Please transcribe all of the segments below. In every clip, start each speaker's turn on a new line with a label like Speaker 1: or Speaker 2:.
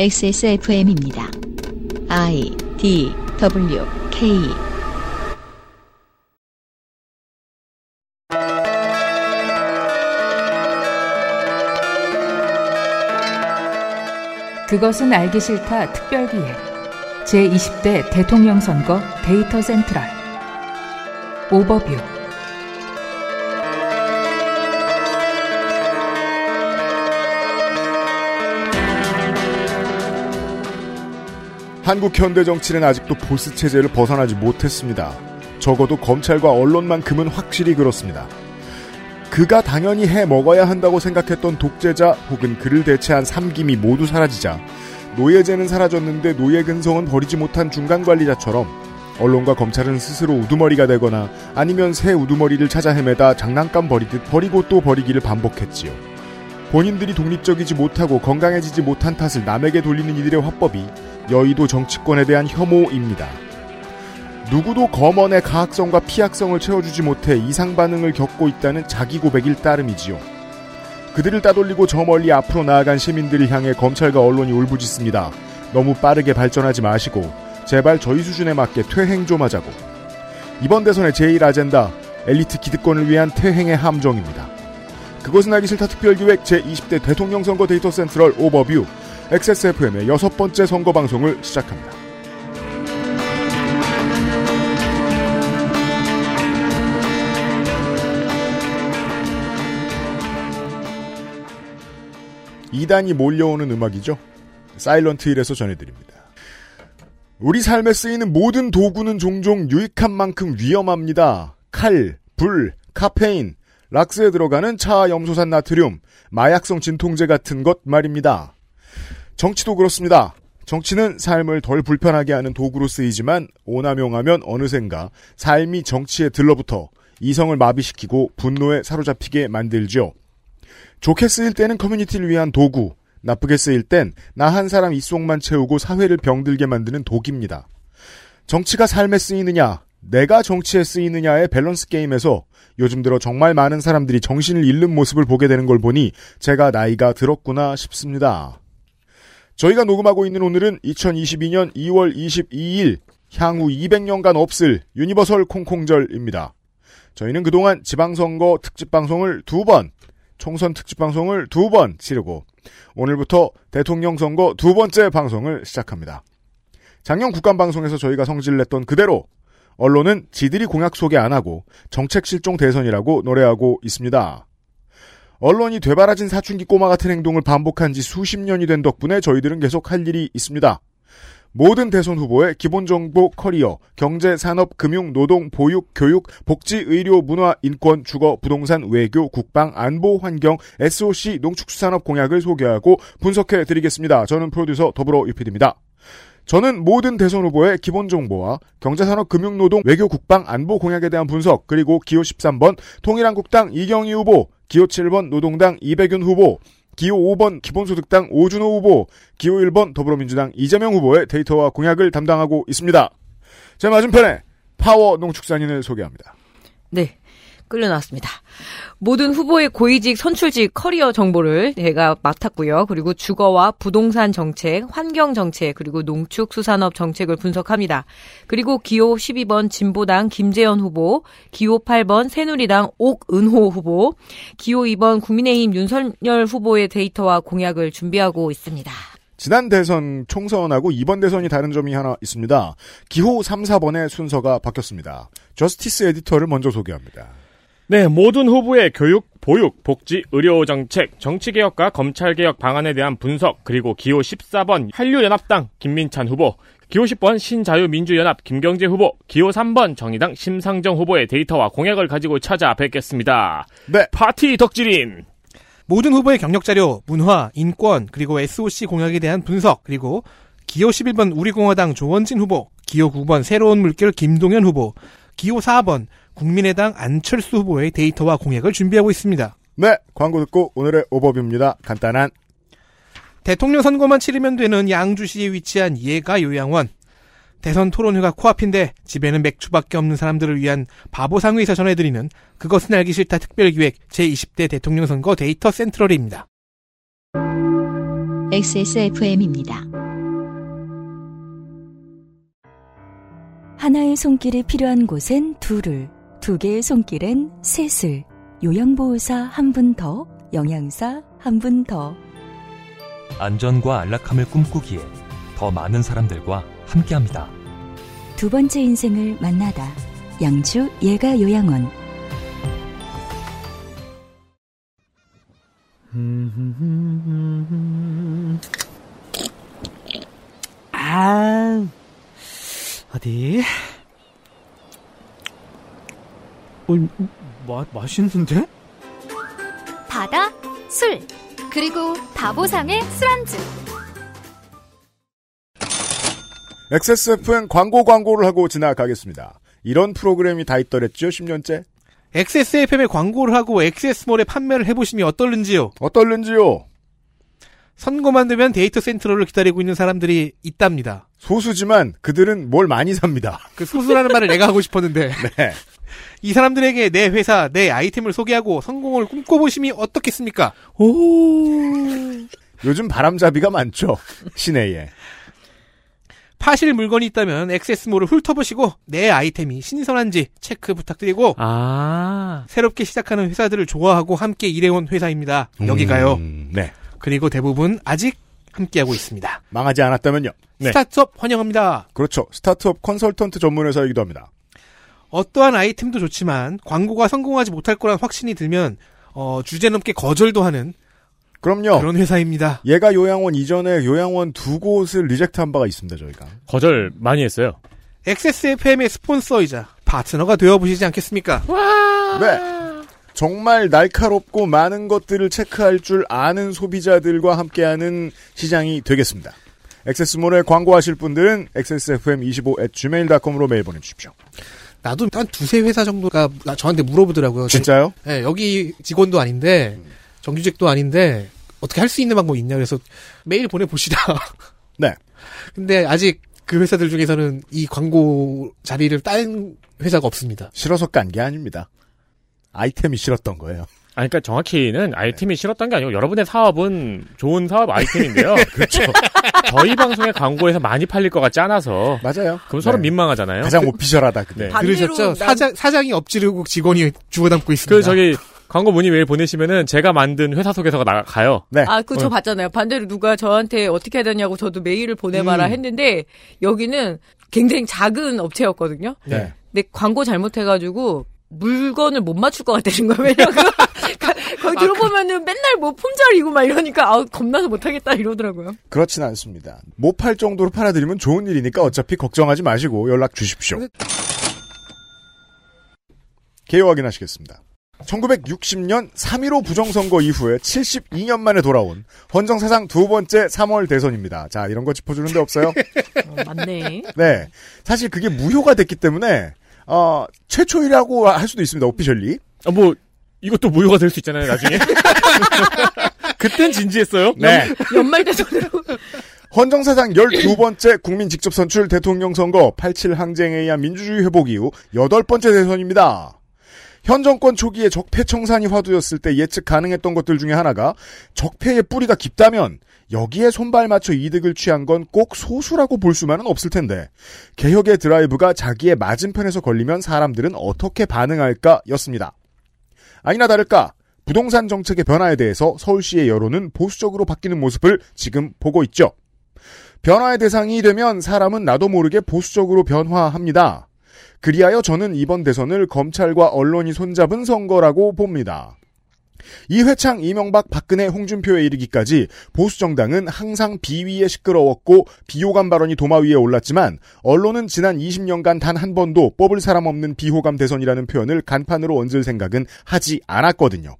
Speaker 1: XSFM입니다. I D W K.
Speaker 2: 그것은 알기 싫다 특별기획. 제20대 대통령 선거 데이터 센트럴. 오버뷰
Speaker 3: 한국 현대 정치는 아직도 보스 체제를 벗어나지 못했습니다. 적어도 검찰과 언론만큼은 확실히 그렇습니다. 그가 당연히 해 먹어야 한다고 생각했던 독재자 혹은 그를 대체한 삼김이 모두 사라지자 노예제는 사라졌는데 노예 근성은 버리지 못한 중간 관리자처럼 언론과 검찰은 스스로 우두머리가 되거나 아니면 새 우두머리를 찾아 헤매다 장난감 버리듯 버리고 또 버리기를 반복했지요. 본인들이 독립적이지 못하고 건강해지지 못한 탓을 남에게 돌리는 이들의 화법이 여의도 정치권에 대한 혐오입니다. 누구도 검언의 가학성과 피학성을 채워주지 못해 이상 반응을 겪고 있다는 자기 고백일 따름이지요. 그들을 따돌리고 저 멀리 앞으로 나아간 시민들을 향해 검찰과 언론이 울부짖습니다. 너무 빠르게 발전하지 마시고 제발 저희 수준에 맞게 퇴행 좀 하자고. 이번 대선의 제1 아젠다 엘리트 기득권을 위한 퇴행의 함정입니다. 그것은 알기 싫다 특별기획 제20대 대통령 선거 데이터 central overview XSFM의 여섯 번째 선거 방송을 시작합니다. 이단이 몰려오는 음악이죠. 사일런트 힐에서 전해드립니다. 우리 삶에 쓰이는 모든 도구는 종종 유익한 만큼 위험합니다. 칼, 불, 카페인, 락스에 들어가는 차 염소산 나트륨, 마약성 진통제 같은 것 말입니다. 정치도 그렇습니다. 정치는 삶을 덜 불편하게 하는 도구로 쓰이지만 오남용하면 어느샌가 삶이 정치에 들러붙어 이성을 마비시키고 분노에 사로잡히게 만들죠. 좋게 쓰일 때는 커뮤니티를 위한 도구, 나쁘게 쓰일 땐 나 한 사람 입속만 채우고 사회를 병들게 만드는 독입니다. 정치가 삶에 쓰이느냐, 내가 정치에 쓰이느냐의 밸런스 게임에서 요즘 들어 정말 많은 사람들이 정신을 잃는 모습을 보게 되는 걸 보니 제가 나이가 들었구나 싶습니다. 저희가 녹음하고 있는 오늘은 2022년 2월 22일 향후 200년간 없을 universal 콩콩절입니다. 저희는 그동안 지방선거 특집방송을 두 번, 총선 특집방송을 두 번 치르고 오늘부터 대통령 선거 두 번째 방송을 시작합니다. 작년 국감방송에서 저희가 성질을 냈던 그대로 언론은 지들이 공약 소개 안 하고 정책 실종 대선이라고 노래하고 있습니다. 언론이 되바라진 사춘기 꼬마 같은 행동을 반복한 지 수십 년이 된 덕분에 저희들은 계속 할 일이 있습니다. 모든 대선 후보의 기본 정보 커리어, 경제, 산업, 금융, 노동, 보육, 교육, 복지, 의료, 문화, 인권, 주거, 부동산, 외교, 국방, 안보, 환경, SOC, 농축수산업 공약을 소개하고 분석해 드리겠습니다. 저는 프로듀서 더불어 유피디입니다. 저는 모든 대선 후보의 기본 정보와 경제산업, 금융노동, 외교, 국방, 안보 공약에 대한 분석, 그리고 기호 13번 통일한국당 이경희 후보, 기호 7번 노동당 이백윤 후보, 기호 5번 기본소득당 오준호 후보, 기호 1번 더불어민주당 이재명 후보의 데이터와 공약을 담당하고 있습니다. 제 맞은편에 파워 농축산인을 소개합니다.
Speaker 4: 네. 끌려나왔습니다. 모든 후보의 고위직 선출직 커리어 정보를 제가 맡았고요. 그리고 주거와 부동산 정책, 환경 정책, 그리고 농축 수산업 정책을 분석합니다. 그리고 기호 12번 진보당 김재현 후보, 기호 8번 새누리당 옥은호 후보, 기호 2번 국민의힘 윤석열 후보의 데이터와 공약을 준비하고 있습니다.
Speaker 3: 지난 대선 총선하고 이번 대선이 다른 점이 하나 있습니다. 기호 3, 4번의 순서가 바뀌었습니다. 저스티스 에디터를 먼저 소개합니다.
Speaker 5: 네, 모든 후보의 교육, 보육, 복지, 의료 정책, 정치 개혁과 검찰 개혁 방안에 대한 분석, 그리고 기호 14번 한류연합당 김민찬 후보, 기호 10번 신자유민주연합 김경재 후보, 기호 3번 정의당 심상정 후보의 데이터와 공약을 가지고 찾아뵙겠습니다.
Speaker 3: 네.
Speaker 5: 파티 덕질인.
Speaker 6: 모든 후보의 경력 자료, 문화, 인권, 그리고 SOC 공약에 대한 분석, 그리고 기호 11번 우리공화당 조원진 후보, 기호 9번 새로운 물결 김동연 후보, 기호 4번 국민의당 안철수 후보의 데이터와 공약을 준비하고 있습니다.
Speaker 3: 네, 광고 듣고 오늘의 overview입니다. 간단한
Speaker 6: 대통령 선거만 치르면 되는 양주시에 위치한 예가 요양원. 대선 토론회가 코앞인데 집에는 맥주밖에 없는 사람들을 위한 바보상회에서 전해드리는 그것은 알기 싫다 특별기획 제20대 대통령 선거 데이터 센트럴입니다.
Speaker 1: XSFM입니다.
Speaker 7: 하나의 손길이 필요한 곳엔 둘을 두 개의 손길엔 셋을, 요양보호사 한 분 더, 영양사 한 분 더.
Speaker 8: 안전과 안락함을 꿈꾸기에 더 많은 사람들과 함께합니다.
Speaker 7: 두 번째 인생을 만나다. 양주 예가 요양원.
Speaker 6: 아, 어디? 어, 마, 맛있는데?
Speaker 9: 바다, 술, 그리고 바보상의 술안주.
Speaker 3: XSFN 광고 광고를 하고 지나가겠습니다. 이런 프로그램이 다 있더랬죠, 10년째?
Speaker 6: XSFM에 광고를 하고 XS몰에 판매를 해보시면 어떨는지요?
Speaker 3: 어떨는지요?
Speaker 6: 선거만 되면 데이터 센트럴을 기다리고 있는 사람들이 있답니다.
Speaker 3: 소수지만 그들은 뭘 많이 삽니다.
Speaker 6: 그 소수라는 말을 내가 하고 싶었는데
Speaker 3: 네.
Speaker 6: 이 사람들에게 내 회사, 내 아이템을 소개하고 성공을 꿈꿔보심이 어떻겠습니까?
Speaker 3: 요즘 바람잡이가 많죠. 시내에.
Speaker 6: 파실 물건이 있다면 액세스몰을 훑어보시고 내 아이템이 신선한지 체크 부탁드리고
Speaker 5: 아.
Speaker 6: 새롭게 시작하는 회사들을 좋아하고 함께 일해온 회사입니다. 여기가요.
Speaker 3: 음, 네.
Speaker 6: 그리고 대부분 아직 함께하고 있습니다.
Speaker 3: 망하지 않았다면요.
Speaker 5: 네.
Speaker 6: 스타트업 환영합니다.
Speaker 3: 그렇죠. 스타트업 컨설턴트 전문 회사이기도 합니다.
Speaker 6: 어떠한 아이템도 좋지만 광고가 성공하지 못할 거란 확신이 들면 어, 주제 넘게 거절도 하는
Speaker 3: 그럼요.
Speaker 6: 그런 회사입니다.
Speaker 3: 얘가 요양원 이전에 요양원 두 곳을 리젝트한 바가 있습니다. 저희가.
Speaker 5: 거절 많이 했어요.
Speaker 6: XSFM의 스폰서이자 파트너가 되어보시지 않겠습니까?
Speaker 3: 네. 정말 날카롭고 많은 것들을 체크할 줄 아는 소비자들과 함께하는 시장이 되겠습니다. 액세스몰에 광고하실 분들은 xsfm25@gmail.com으로 메일 보내주십시오.
Speaker 6: 나도 한 두세 회사 정도가 나- 저한테 물어보더라고요.
Speaker 3: 진짜요?
Speaker 6: 네, 여기 직원도 아닌데 정규직도 아닌데 어떻게 할 수 있는 방법이 있냐 그래서 메일 보내보시라.
Speaker 3: 네.
Speaker 6: 근데 아직 그 회사들 중에서는 이 광고 자리를 딴 회사가 없습니다.
Speaker 3: 싫어서 깐 게 아닙니다. 아이템이 싫었던 거예요.
Speaker 5: 아, 그러니까 정확히는 아이템이 싫었던 게 아니고 여러분의 사업은 좋은 사업 아이템인데요. 그렇죠. 저희 방송의 광고에서 많이 팔릴 것 같지 않아서
Speaker 3: 맞아요.
Speaker 5: 그럼 서로
Speaker 3: 네.
Speaker 5: 민망하잖아요.
Speaker 3: 가장 오피셜하다 그게.
Speaker 5: 네.
Speaker 6: 들으셨죠?
Speaker 4: 난-
Speaker 6: 사장, 사장이 엎지르고 직원이 주워 담고 있습니다.
Speaker 5: 그 저기 광고 문의 메일 보내시면은 제가 만든 회사 소개서가 나가요.
Speaker 3: 네.
Speaker 4: 아, 그거 저
Speaker 5: 어.
Speaker 4: 봤잖아요. 반대로 누가 저한테 어떻게 해야 되냐고 저도 메일을 보내봐라
Speaker 6: 음.
Speaker 4: 했는데 여기는 굉장히 작은 업체였거든요.
Speaker 3: 네.
Speaker 4: 근데 광고 잘못해가지고 물건을 못 맞출 것 같다는 거예요. 왜냐면 그- 거기 들어보면은 맨날 뭐 품절이고 막 이러니까 아 겁나서 못하겠다 이러더라고요.
Speaker 3: 그렇진 않습니다. 못 팔 정도로 팔아드리면 좋은 일이니까 어차피 걱정하지 마시고 연락 주십시오. 개요 확인하시겠습니다. 1960년 3.15 부정선거 이후에 72년 만에 돌아온 헌정사상 두 번째 3월 대선입니다. 자, 이런 거 짚어주는 데 없어요?
Speaker 4: 어, 맞네.
Speaker 3: 네. 사실 그게 무효가 됐기 때문에, 어, 최초이라고 할 수도 있습니다. 오피셜리.
Speaker 5: 아, 뭐 이것도 무효가 될 수 있잖아요. 나중에. 그땐 진지했어요.
Speaker 3: 네.
Speaker 4: 연말 대선으로
Speaker 3: 헌정사상 12번째 국민 직접 선출 대통령 선거 87 항쟁에 의한 민주주의 회복 이후 여덟 번째 대선입니다. 현 정권 초기에 적폐 청산이 화두였을 때 예측 가능했던 것들 중에 하나가 적폐의 뿌리가 깊다면 여기에 손발 맞춰 이득을 취한 건 꼭 소수라고 볼 수만은 없을 텐데 개혁의 드라이브가 자기의 맞은편에서 걸리면 사람들은 어떻게 반응할까 였습니다. 아니나 다를까 부동산 정책의 변화에 대해서 서울시의 여론은 보수적으로 바뀌는 모습을 지금 보고 있죠. 변화의 대상이 되면 사람은 나도 모르게 보수적으로 변화합니다. 그리하여 저는 이번 대선을 검찰과 언론이 손잡은 선거라고 봅니다. 이회창, 이명박, 박근혜, 홍준표에 이르기까지 보수정당은 항상 비위에 시끄러웠고 비호감 발언이 도마 위에 올랐지만 언론은 지난 20년간 단 한 번도 뽑을 사람 없는 비호감 대선이라는 표현을 간판으로 얹을 생각은 하지 않았거든요.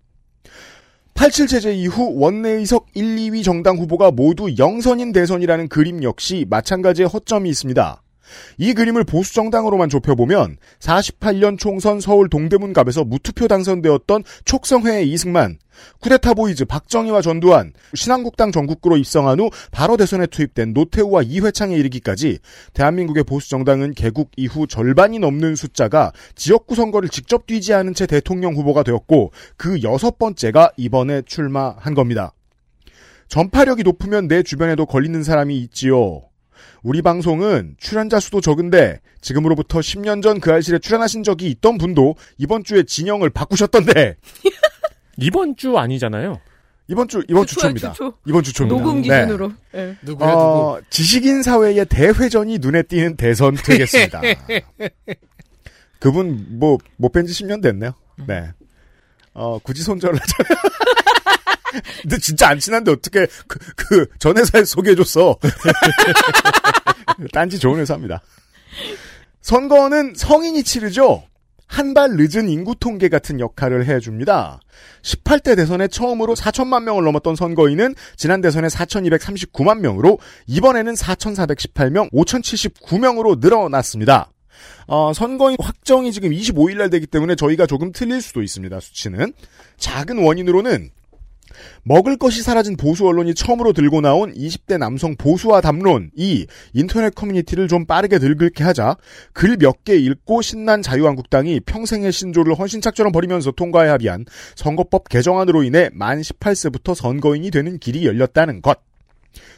Speaker 3: 87 체제 이후 원내의석 1, 2위 정당 후보가 모두 영선인 대선이라는 그림 역시 마찬가지의 허점이 있습니다. 이 그림을 보수 정당으로만 좁혀보면 48년 총선 서울 동대문갑에서 무투표 당선되었던 촉성회의 이승만, 쿠데타 보이즈 박정희와 전두환, 신한국당 전국구로 입성한 후 바로 대선에 투입된 노태우와 이회창에 이르기까지 대한민국의 보수 정당은 개국 이후 절반이 넘는 숫자가 지역구 선거를 직접 뛰지 않은 채 대통령 후보가 되었고 그 여섯 번째가 이번에 출마한 겁니다. 전파력이 높으면 내 주변에도 걸리는 사람이 있지요. 우리 방송은 출연자 수도 적은데 지금으로부터 10년 전 그 알실에 출연하신 적이 있던 분도 이번 주에 진영을 바꾸셨던데
Speaker 5: 이번 주 아니잖아요.
Speaker 3: 이번 주 이번
Speaker 4: 주초야,
Speaker 3: 주초입니다.
Speaker 4: 주초.
Speaker 3: 이번 주초입니다.
Speaker 4: 녹음
Speaker 3: 네.
Speaker 4: 기준으로. 예.
Speaker 6: 누구야 누구.
Speaker 3: 어, 지식인 사회의 대회전이 눈에 띄는 대선 되겠습니다. 그분 뭐 못 뵌지 10년 됐네요. 네. 어, 굳이 손절을 하잖아요. 근데 진짜 안 친한데 어떻게 그, 그, 전 회사에 소개해줬어. 딴지 좋은 회사입니다. 선거는 성인이 치르죠. 한 발 늦은 인구 통계 같은 역할을 해줍니다. 18대 대선에 처음으로 4천만 명을 넘었던 선거인은 지난 대선에 4,239만 명으로 이번에는 4,418명, 5,079명으로 늘어났습니다. 어, 선거인 확정이 지금 25일 날 되기 때문에 저희가 조금 틀릴 수도 있습니다. 수치는. 작은 원인으로는 먹을 것이 사라진 보수 언론이 처음으로 들고 나온 20대 남성 보수화 담론이 인터넷 커뮤니티를 좀 빠르게 들끓게 하자 글 몇 개 읽고 신난 자유한국당이 평생의 신조를 헌신착처럼 버리면서 통과에 합의한 선거법 개정안으로 인해 만 18세부터 선거인이 되는 길이 열렸다는 것.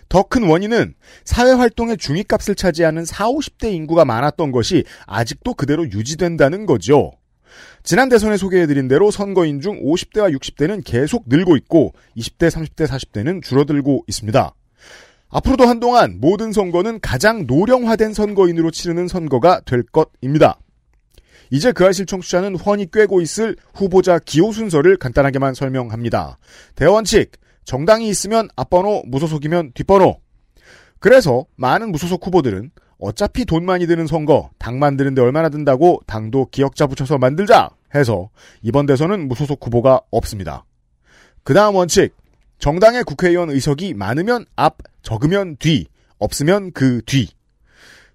Speaker 3: 더 큰 원인은 사회활동의 중위값을 차지하는 4, 50대 인구가 많았던 것이 아직도 그대로 유지된다는 거죠. 지난 대선에 소개해드린 대로 선거인 중 50대와 60대는 계속 늘고 있고 20대, 30대, 40대는 줄어들고 있습니다. 앞으로도 한동안 모든 선거는 가장 노령화된 선거인으로 치르는 선거가 될 것입니다. 이제 그 아실 청취자는 훤히 꿰고 있을 후보자 기호 순서를 간단하게만 설명합니다. 대원칙, 정당이 있으면 앞번호, 무소속이면 뒷번호. 그래서 많은 무소속 후보들은 어차피 돈 많이 드는 선거, 당 만드는데 얼마나 든다고 당도 기억자 붙여서 만들자 해서 이번 대선은 무소속 후보가 없습니다. 그 다음 원칙, 정당의 국회의원 의석이 많으면 앞, 적으면 뒤, 없으면 그 뒤.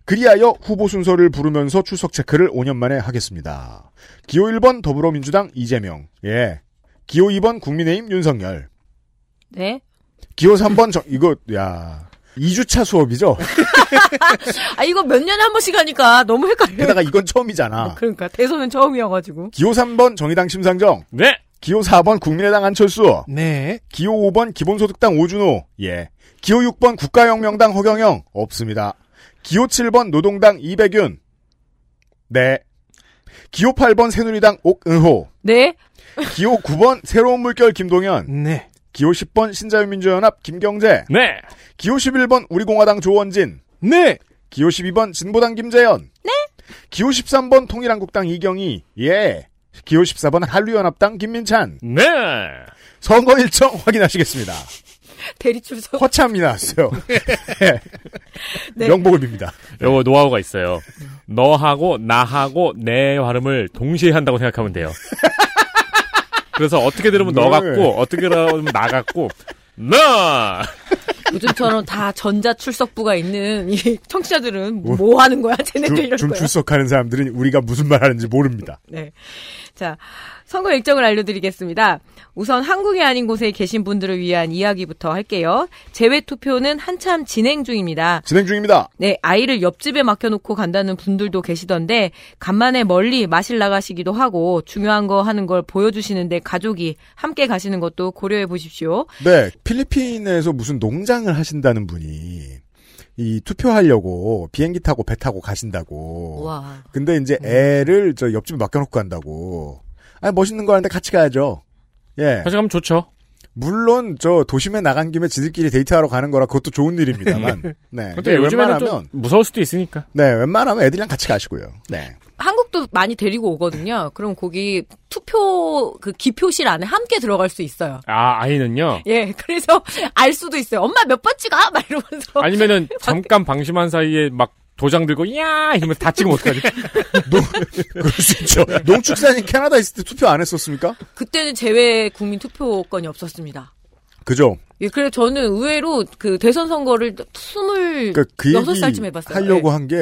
Speaker 3: 그리하여 후보 순서를 부르면서 출석 체크를 5년 만에 하겠습니다. 기호 1번 더불어민주당 이재명, 예. 기호 2번 국민의힘 윤석열.
Speaker 4: 네.
Speaker 3: 기호 3번 정, 이거, 야 2주차 수업이죠?
Speaker 4: 아, 이거 몇 년에 한 번씩 하니까 너무 헷갈려요.
Speaker 3: 게다가 이건 처음이잖아.
Speaker 4: 그러니까 대선은 처음이어가지고.
Speaker 3: 기호 3번 정의당 심상정.
Speaker 5: 네.
Speaker 3: 기호 4번 국민의당 안철수.
Speaker 6: 네.
Speaker 3: 기호 5번 기본소득당 오준호. 예. 기호 6번 국가혁명당 허경영. 없습니다. 기호 7번 노동당 이백윤. 네. 기호 8번 새누리당 옥은호.
Speaker 4: 네.
Speaker 3: 기호 9번 새로운 물결 김동연.
Speaker 6: 네.
Speaker 3: 기호 10번 신자유민주연합 김경재.
Speaker 5: 네.
Speaker 3: 기호 11번 우리공화당 조원진.
Speaker 6: 네.
Speaker 3: 기호 12번 진보당 김재현.
Speaker 4: 네.
Speaker 3: 기호 13번 통일한국당 이경희. 예. 기호 14번 한류연합당 김민찬.
Speaker 5: 네.
Speaker 3: 선거 일정 확인하시겠습니다.
Speaker 4: 대리 출석.
Speaker 3: 허참이 나왔어요.
Speaker 4: 네.
Speaker 3: 명복을 빕니다.
Speaker 5: 요거 노하우가 있어요. 너하고 나하고 내 발음을 동시에 한다고 생각하면 돼요. 그래서 어떻게 들으면 너
Speaker 3: 네.
Speaker 5: 같고 어떻게 들으면 나 같고 나
Speaker 4: 요즘처럼 다 전자 출석부가 있는 이 청취자들은 뭐 하는 거야? 쟤네들
Speaker 3: 좀,
Speaker 4: 이럴
Speaker 3: 좀
Speaker 4: 거야.
Speaker 3: 출석하는 사람들은 우리가 무슨 말 하는지 모릅니다.
Speaker 4: 네. 자, 선거 일정을 알려드리겠습니다. 우선 한국이 아닌 곳에 계신 분들을 위한 이야기부터 할게요. 재외 투표는 한참 진행 중입니다.
Speaker 3: 진행 중입니다.
Speaker 4: 네, 아이를 옆집에 맡겨놓고 간다는 분들도 계시던데, 간만에 멀리 마실 나가시기도 하고, 중요한 거 하는 걸 보여주시는데 가족이 함께 가시는 것도 고려해 보십시오.
Speaker 3: 네, 필리핀에서 무슨 농장 을 하신다는 분이 이 투표하려고 비행기 타고 배 타고 가신다고.
Speaker 4: 와.
Speaker 3: 근데 이제 애를 저 옆집에 맡겨놓고 간다고. 아 멋있는 거 하는데 같이 가야죠. 예.
Speaker 5: 같이 가면 좋죠.
Speaker 3: 물론 저 도심에 나간 김에 지들끼리 데이트하러 가는 거라 그것도 좋은 일입니다만. 네.
Speaker 5: 근데 요즘에는
Speaker 3: 웬만하면
Speaker 5: 좀 무서울 수도 있으니까.
Speaker 3: 네, 웬만하면 애들이랑 같이 가시고요. 네.
Speaker 4: 한국도 많이 데리고 오거든요. 그럼 거기 투표, 그 기표실 안에 함께 들어갈 수 있어요.
Speaker 5: 아 아이는요.
Speaker 4: 예, 그래서 알 수도 있어요. 엄마 몇 번 찍어? 막 이러면서.
Speaker 5: 아니면은 잠깐 방심한 사이에 막 도장 들고 야 이러면서 다 찍으면 어떡하지?
Speaker 3: 그럴 수 있죠. 농축산인 캐나다 있을 때 투표 안 했었습니까?
Speaker 4: 그때는 제외 국민 투표권이 없었습니다.
Speaker 3: 그죠.
Speaker 4: 예, 그래서 저는 의외로 그 대선 선거를 스물
Speaker 3: 그러니까 그
Speaker 4: 여섯 살쯤 해봤어요.
Speaker 3: 하려고
Speaker 4: 예.
Speaker 3: 한 게,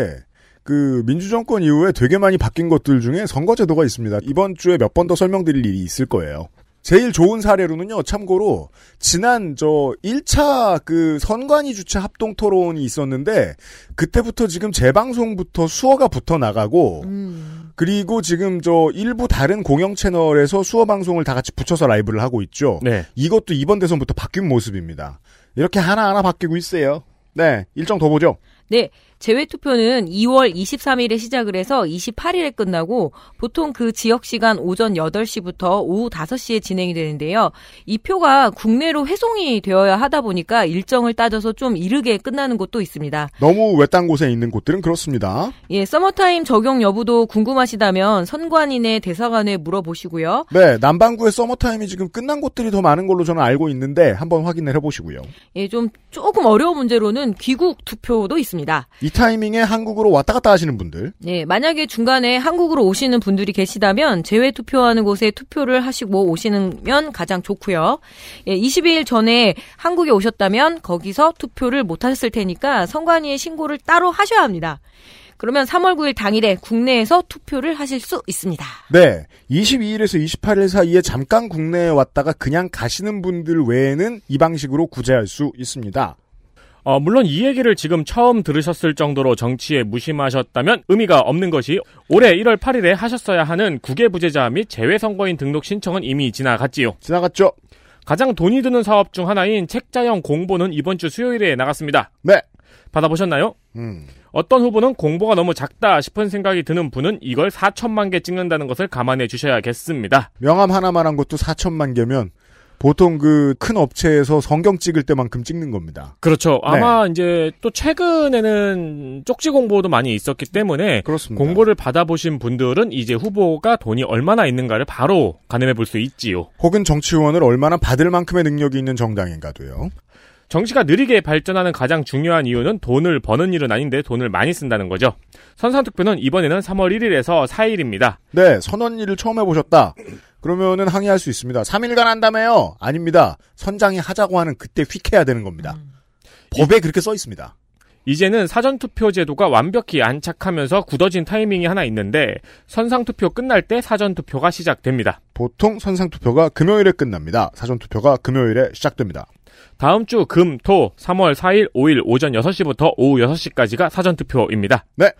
Speaker 3: 그, 민주정권 이후에 되게 많이 바뀐 것들 중에 선거제도가 있습니다. 이번 주에 몇 번 더 설명드릴 일이 있을 거예요. 제일 좋은 사례로는요, 참고로, 지난 저 1차 그 선관위 주최 합동 토론이 있었는데, 그때부터 지금 재방송부터 수어가 붙어 나가고,
Speaker 4: 음.
Speaker 3: 그리고 지금 저 일부 다른 공영 채널에서 수어 방송을 다 같이 붙여서 라이브를 하고 있죠.
Speaker 5: 네.
Speaker 3: 이것도 이번 대선부터 바뀐 모습입니다. 이렇게 하나하나 바뀌고 있어요. 네, 일정 더 보죠.
Speaker 4: 네, 재외 투표는 2월 23일에 시작을 해서 28일에 끝나고 보통 그 지역 시간 오전 8시부터 오후 5시에 진행이 되는데요. 이 표가 국내로 회송이 되어야 하다 보니까 일정을 따져서 좀 이르게 끝나는 곳도 있습니다.
Speaker 3: 너무 외딴 곳에 있는 곳들은 그렇습니다.
Speaker 4: 예, 서머타임 적용 여부도 궁금하시다면 선관위나 대사관에 물어보시고요.
Speaker 3: 네, 남반구의 서머타임이 지금 끝난 곳들이 더 많은 걸로 저는 알고 있는데 한번 확인을 해보시고요.
Speaker 4: 예, 좀 조금 어려운 문제로는 귀국 투표도 있습니다.
Speaker 3: 이 타이밍에 한국으로 왔다 갔다 하시는 분들.
Speaker 4: 네, 만약에 중간에 한국으로 오시는 분들이 계시다면 제외 투표하는 곳에 투표를 하시고 오시면 가장 좋고요. 예, 22일 전에 한국에 오셨다면 거기서 투표를 못 하셨을 테니까 선관위에 신고를 따로 하셔야 합니다. 그러면 3월 9일 당일에 국내에서 투표를 하실 수 있습니다.
Speaker 3: 네, 22일에서 28일 사이에 잠깐 국내에 왔다가 그냥 가시는 분들 외에는 이 방식으로 구제할 수 있습니다.
Speaker 5: 어, 물론 이 얘기를 지금 처음 들으셨을 정도로 정치에 무심하셨다면 의미가 없는 것이 올해 1월 8일에 하셨어야 하는 국외부재자 및 재외선거인 등록 신청은 이미 지나갔지요.
Speaker 3: 지나갔죠.
Speaker 5: 가장 돈이 드는 사업 중 하나인 책자형 공보는 이번 주 수요일에 나갔습니다.
Speaker 3: 네.
Speaker 5: 받아보셨나요?
Speaker 3: 음.
Speaker 5: 어떤 후보는 공보가 너무 작다 싶은 생각이 드는 분은 이걸 4천만 개 찍는다는 것을 감안해 주셔야겠습니다.
Speaker 3: 명함 하나만 한 것도 4천만 개면 보통 그 큰 업체에서 성경 찍을 때만큼 찍는 겁니다.
Speaker 5: 그렇죠. 아마 이제 또 최근에는 쪽지 공보도 많이 있었기 때문에
Speaker 3: 그렇습니다.
Speaker 5: 공보를 받아보신 분들은 이제 후보가 돈이 얼마나 있는가를 바로 가늠해 볼 수 있지요.
Speaker 3: 혹은 정치원을 얼마나 받을 만큼의 능력이 있는 정당인가도요.
Speaker 5: 정치가 느리게 발전하는 가장 중요한 이유는 돈을 버는 일은 아닌데 돈을 많이 쓴다는 거죠. 선상투표는 이번에는 3월 1일에서 4일입니다.
Speaker 3: 네, 선언일을 처음 해보셨다. 그러면은 항의할 수 있습니다. 3일간 한다며요? 아닙니다. 선장이 하자고 하는 그때 휙 해야 되는 겁니다. 법에 그렇게 써 있습니다.
Speaker 5: 이제는 사전투표 제도가 완벽히 안착하면서 굳어진 타이밍이 하나 있는데 선상투표 끝날 때 사전투표가 시작됩니다.
Speaker 3: 보통 선상투표가 금요일에 끝납니다. 사전투표가 금요일에 시작됩니다.
Speaker 5: 다음 주 금, 토, 3월 4일, 5일 오전 6시부터 오후 6시까지가 사전투표입니다.
Speaker 3: 네.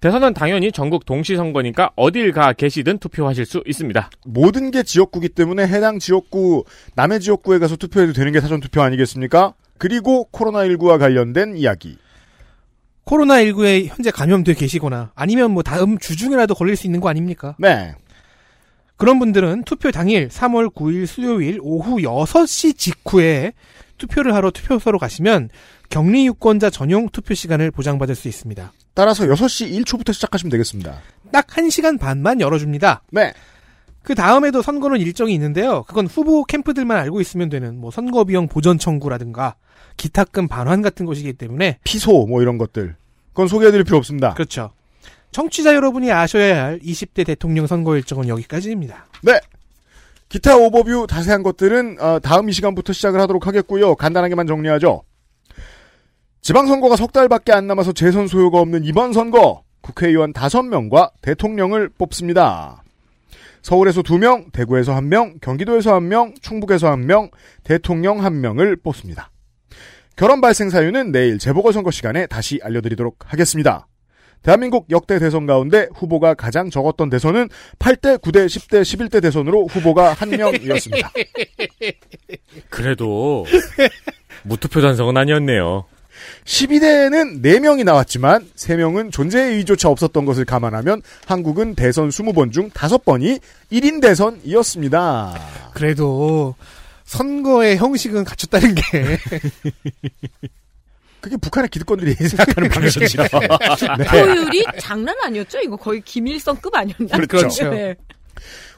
Speaker 5: 대선은 당연히 전국 동시선거니까 어딜 가 계시든 투표하실 수 있습니다.
Speaker 3: 모든 게 지역구기 때문에 해당 지역구, 남의 지역구에 가서 투표해도 되는 게 사전투표 아니겠습니까? 그리고 코로나19와 관련된 이야기.
Speaker 6: 코로나19에 현재 감염돼 계시거나 아니면 뭐 다음 주 중이라도 걸릴 수 있는 거 아닙니까?
Speaker 3: 네.
Speaker 6: 그런 분들은 투표 당일 3월 9일 수요일 오후 6시 직후에 투표를 하러 투표소로 가시면 격리 유권자 전용 투표 시간을 보장받을 수 있습니다.
Speaker 3: 따라서 6시 1초부터 시작하시면 되겠습니다.
Speaker 6: 딱 1시간 반만 열어줍니다.
Speaker 3: 네.
Speaker 6: 그 다음에도 선거는 일정이 있는데요. 그건 후보 캠프들만 알고 있으면 되는 뭐 선거 비용 보전 청구라든가 기탁금 반환 같은 것이기 때문에
Speaker 3: 피소 뭐 이런 것들. 그건 소개해드릴 필요 없습니다.
Speaker 6: 그렇죠. 청취자 여러분이 아셔야 할 20대 대통령 선거 일정은 여기까지입니다.
Speaker 3: 네. 기타 오버뷰 자세한 것들은 어, 다음 이 시간부터 시작을 하도록 하겠고요. 간단하게만 정리하죠. 지방선거가 석 달밖에 안 남아서 재선 소요가 없는 이번 선거 국회의원 5명과 대통령을 뽑습니다. 서울에서 2명, 대구에서 1명, 경기도에서 1명, 충북에서 1명, 대통령 1명을 뽑습니다. 결혼 발생 사유는 내일 재보궐선거 시간에 다시 알려드리도록 하겠습니다. 대한민국 역대 대선 가운데 후보가 가장 적었던 대선은 8대, 9대, 10대, 11대 대선으로 후보가 한 명이었습니다.
Speaker 5: 그래도 무투표 단성은 아니었네요.
Speaker 3: 12대에는 4명이 나왔지만 3명은 존재의 의조차 없었던 것을 감안하면 한국은 대선 20번 중 5번이 1인 대선이었습니다.
Speaker 6: 그래도 선거의 형식은 갖췄다는 게
Speaker 3: 그게 북한의 기득권들이 생각하는 방식이죠. 네.
Speaker 4: 투표율이 장난 아니었죠? 이거 거의 김일성급 아니었나?
Speaker 3: 그렇죠.
Speaker 4: 네.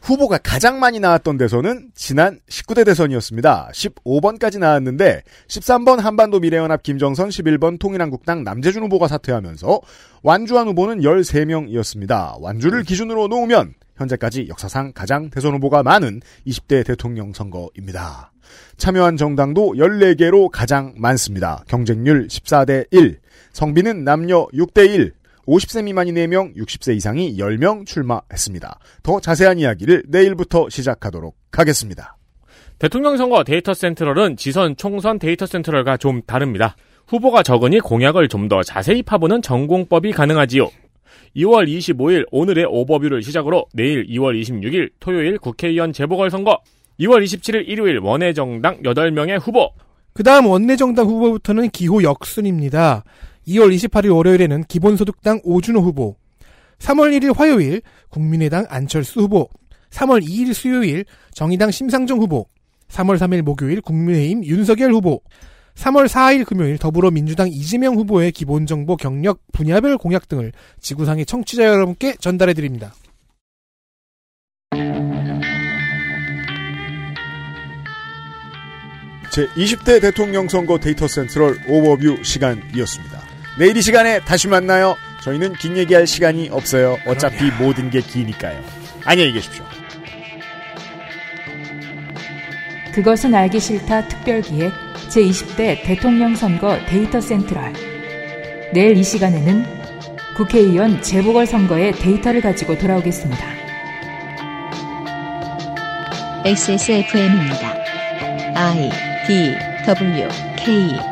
Speaker 3: 후보가 가장 많이 나왔던 대선은 지난 19대 대선이었습니다. 15번까지 나왔는데 13번 한반도 미래연합 김정선, 11번 통일한국당 남재준 후보가 사퇴하면서 완주한 후보는 13명이었습니다. 완주를 기준으로 놓으면 현재까지 역사상 가장 대선 후보가 많은 20대 대통령 선거입니다. 참여한 정당도 14개로 가장 많습니다. 경쟁률 14대 1, 성비는 남녀 6대 1, 50세 미만이 4명, 60세 이상이 10명 출마했습니다. 더 자세한 이야기를 내일부터 시작하도록 하겠습니다.
Speaker 5: 대통령 선거 데이터 센트럴은 지선 총선 데이터 센트럴과 좀 다릅니다. 후보가 적으니 공약을 좀 더 자세히 파보는 정공법이 가능하지요. 2월 25일 오늘의 오버뷰를 시작으로 내일 2월 26일 토요일 국회의원 재보궐선거 2월 27일 일요일 원외정당 8명의 후보.
Speaker 6: 그 다음 원내정당 후보부터는 기호 역순입니다. 2월 28일 월요일에는 기본소득당 오준호 후보, 3월 1일 화요일 국민의당 안철수 후보, 3월 2일 수요일 정의당 심상정 후보, 3월 3일 목요일 국민의힘 윤석열 후보, 3월 4일 금요일 더불어민주당 이재명 후보의 기본 정보 경력 분야별 공약 등을 지구상의 청취자 여러분께 전달해 드립니다.
Speaker 3: 제 20대 대통령 선거 데이터 센트럴 오버뷰 시간이었습니다. 내일 이 시간에 다시 만나요. 저희는 긴 얘기할 시간이 없어요. 어차피 모든 게 기니까요. 안녕히 계십시오.
Speaker 2: 그것은 알기 싫다 특별기획 제20대 대통령 선거 데이터 센트럴. 내일 이 시간에는 국회의원 재보궐 선거의 데이터를 가지고 돌아오겠습니다.
Speaker 1: XSFM입니다. I D W K